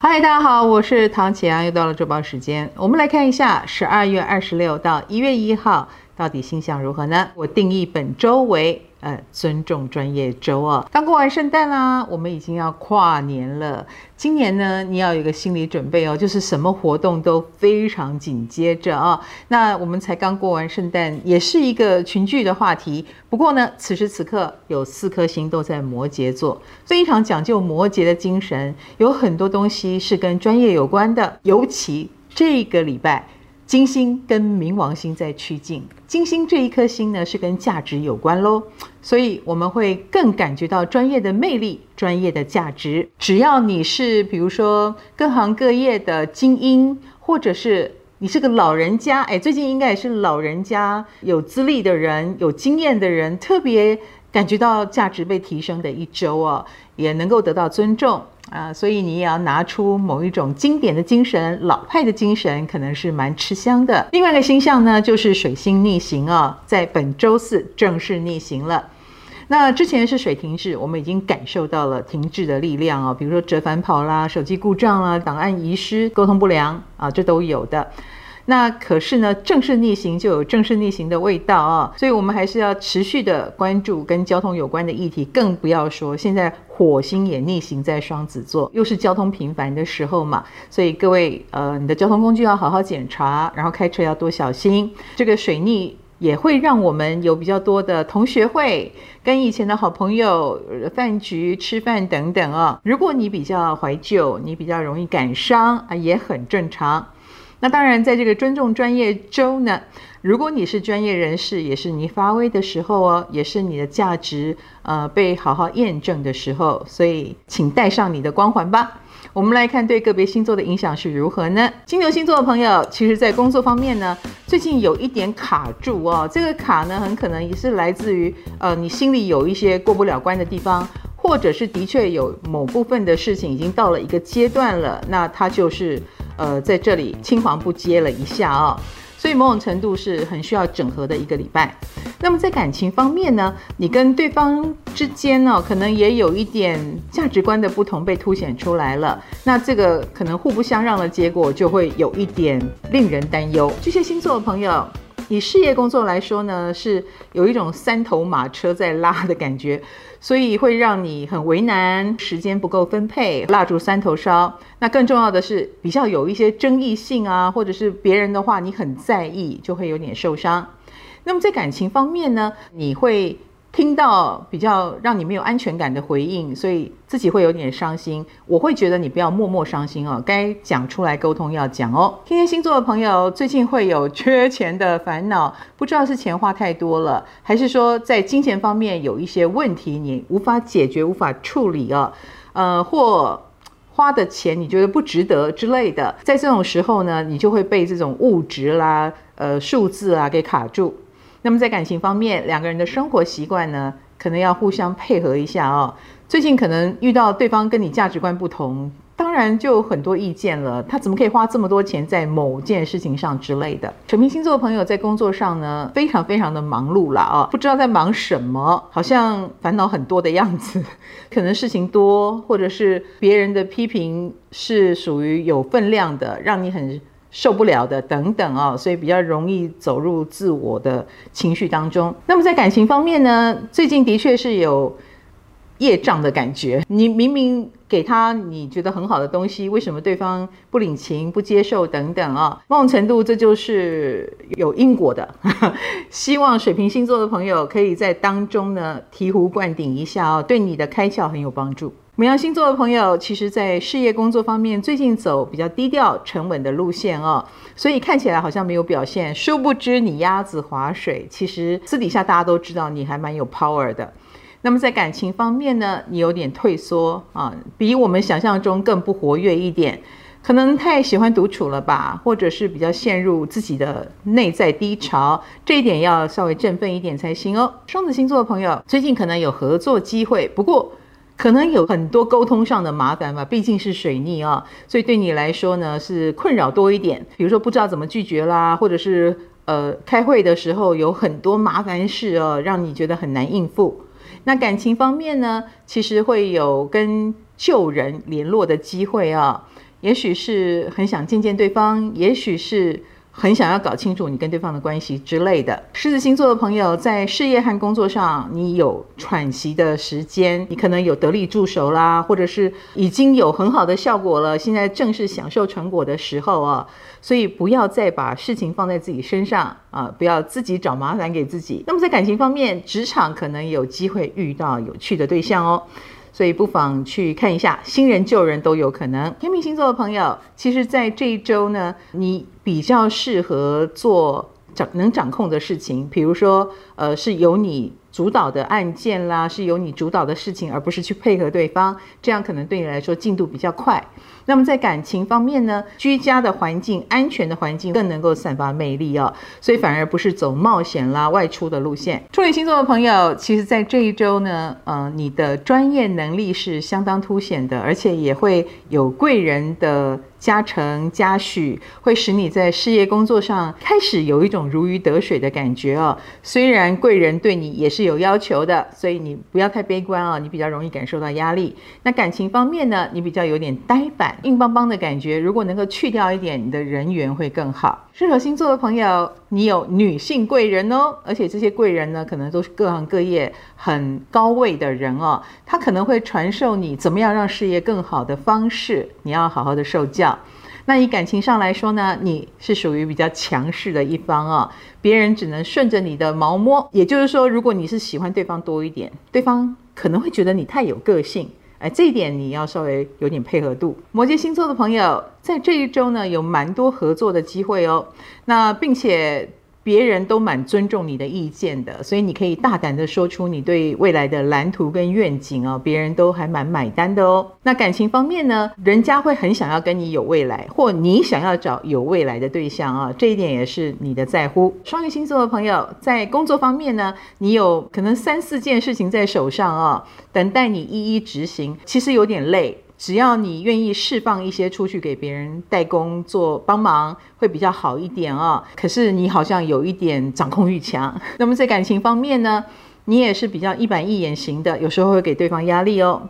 嗨，大家好，我是唐綺阳，又到了周报时间。我们来看一下十二月二十六到一月一号到底星象如何呢？我定义本周为呃尊重专业周哦。刚过完圣诞啦，我们已经要跨年了。今年呢，你要有个心理准备哦，就是什么活动都非常紧接着啊、那我们才刚过完圣诞，也是一个群聚的话题。不过呢，此时此刻有四颗星都在摩羯座，非常讲究摩羯的精神，有很多东西是跟专业有关的。尤其这个礼拜，金星跟冥王星在趋近，金星这一颗星呢是跟价值有关喽。所以我们会更感觉到专业的魅力、专业的价值。只要你是比如说各行各业的精英，或者是你是个老人家，哎，最近应该也是老人家、有资历的人、有经验的人，特别感觉到价值被提升的一周哦，也能够得到尊重啊。所以你也要拿出某一种经典的精神、老派的精神，可能是蛮吃香的。另外一个星象呢，就是水星逆行哦，在本周四正式逆行了。那之前是水停滞，我们已经感受到了停滞的力量、哦，比如说折返跑啦、手机故障啦、档案遗失、沟通不良啊，这都有的。那可是呢，正式逆行就有正式逆行的味道啊、所以我们还是要持续的关注跟交通有关的议题，更不要说现在火星也逆行在双子座，又是交通频繁的时候嘛，所以各位呃，你的交通工具要好好检查，然后开车要多小心。这个水逆。也会让我们有比较多的同学会，跟以前的好朋友饭局、吃饭等等啊。如果你比较怀旧，你比较容易感伤啊，也很正常。那当然，在这个尊重专业周呢，如果你是专业人士，也是你发威的时候哦，也是你的价值呃被好好验证的时候。所以，请带上你的光环吧。我们来看对个别星座的影响是如何呢？金牛星座的朋友，其实在工作方面呢，最近有一点卡住哦。这个卡呢，很可能也是来自于呃，你心里有一些过不了关的地方，或者是的确有某部分的事情已经到了一个阶段了，那它就是呃，在这里青黄不接了一下哦。所以某种程度是很需要整合的一个礼拜。那么在感情方面呢，你跟对方之间呢，可能也有一点价值观的不同被凸显出来了。那这个可能互不相让的结果，就会有一点令人担忧。巨蟹星座的朋友，以事业工作来说呢，是有一种三头马车在拉的感觉，所以会让你很为难，时间不够分配，蜡烛三头烧。那更重要的是，比较有一些争议性啊，或者是别人的话你很在意，就会有点受伤。那么在感情方面呢，你会听到比较让你没有安全感的回应，所以自己会有点伤心。我会觉得你不要默默伤心哦，该讲出来沟通要讲哦。天蝎星座的朋友最近会有缺钱的烦恼，不知道是钱花太多了，还是说在金钱方面有一些问题你无法解决、无法处理哦？呃，或花的钱你觉得不值得之类的，在这种时候呢，你就会被这种物质啦、呃数字啊给卡住。那么在感情方面，两个人的生活习惯呢，可能要互相配合一下哦。最近可能遇到对方跟你价值观不同，当然就有很多意见了。他怎么可以花这么多钱在某件事情上之类的？水瓶星座的朋友在工作上呢，非常非常的忙碌了啊，不知道在忙什么，好像烦恼很多的样子。可能事情多，或者是别人的批评是属于有分量的，让你很。受不了的等等啊、哦，所以比较容易走入自我的情绪当中。那么在感情方面呢，最近的确是有业障的感觉。你明明给他你觉得很好的东西，为什么对方不领情、不接受等等啊？某种程度这就是有因果的。希望水瓶星座的朋友可以在当中呢醍醐灌顶一下哦，对你的开窍很有帮助。牡羊星座的朋友，其实，在事业工作方面，最近走比较低调、沉稳的路线哦，所以看起来好像没有表现。殊不知，你鸭子划水，其实私底下大家都知道你还蛮有 power 的。那么在感情方面呢，你有点退缩啊，比我们想象中更不活跃一点，可能太喜欢独处了吧，或者是比较陷入自己的内在低潮，这一点要稍微振奋一点才行哦。双子星座的朋友，最近可能有合作机会，不过。可能有很多沟通上的麻烦吧，毕竟是水逆啊，所以对你来说呢是困扰多一点。比如说不知道怎么拒绝啦，或者是呃开会的时候有很多麻烦事哦，让你觉得很难应付。那感情方面呢，其实会有跟旧人联络的机会啊，也许是很想见见对方，也许是。很想要搞清楚你跟对方的关系之类的。狮子星座的朋友在事业和工作上，你有喘息的时间，你可能有得力助手啦，或者是已经有很好的效果了，现在正是享受成果的时候啊。所以不要再把事情放在自己身上啊，不要自己找麻烦给自己。那么在感情方面，职场可能有机会遇到有趣的对象哦。所以不妨去看一下，新人旧人都有可能。天秤星座的朋友，其实，在这一周呢，你比较适合做掌能掌控的事情，比如说，呃，是由你主导的案件啦，是由你主导的事情，而不是去配合对方，这样可能对你来说进度比较快。那么在感情方面呢，居家的环境、安全的环境更能够散发魅力哦，所以反而不是走冒险啦、外出的路线。处女星座的朋友，其实在这一周呢，呃，你的专业能力是相当凸显的，而且也会有贵人的加成加许，会使你在事业工作上开始有一种如鱼得水的感觉哦。虽然贵人对你也是是有要求的，所以你不要太悲观哦，你比较容易感受到压力。那感情方面呢，你比较有点呆板。硬邦邦的感觉，如果能够去掉一点，你的人缘会更好。射手星座的朋友，你有女性贵人哦，而且这些贵人呢，可能都是各行各业很高位的人哦，他可能会传授你怎么样让事业更好的方式，你要好好的受教。那以感情上来说呢，你是属于比较强势的一方啊，别人只能顺着你的毛摸。也就是说，如果你是喜欢对方多一点，对方可能会觉得你太有个性。哎，这一点你要稍微有点配合度。摩羯星座的朋友，在这一周呢，有蛮多合作的机会哦。那并且。别人都蛮尊重你的意见的，所以你可以大胆的说出你对未来的蓝图跟愿景哦，别人都还蛮买单的哦。那感情方面呢，人家会很想要跟你有未来，或你想要找有未来的对象啊，这一点也是你的在乎。双鱼星座的朋友，在工作方面呢，你有可能三四件事情在手上啊，等待你一一执行，其实有点累。只要你愿意释放一些出去给别人代工做帮忙，会比较好一点哦。可是你好像有一点掌控欲强。那么在感情方面呢，你也是比较一板一眼型的，有时候会给对方压力哦。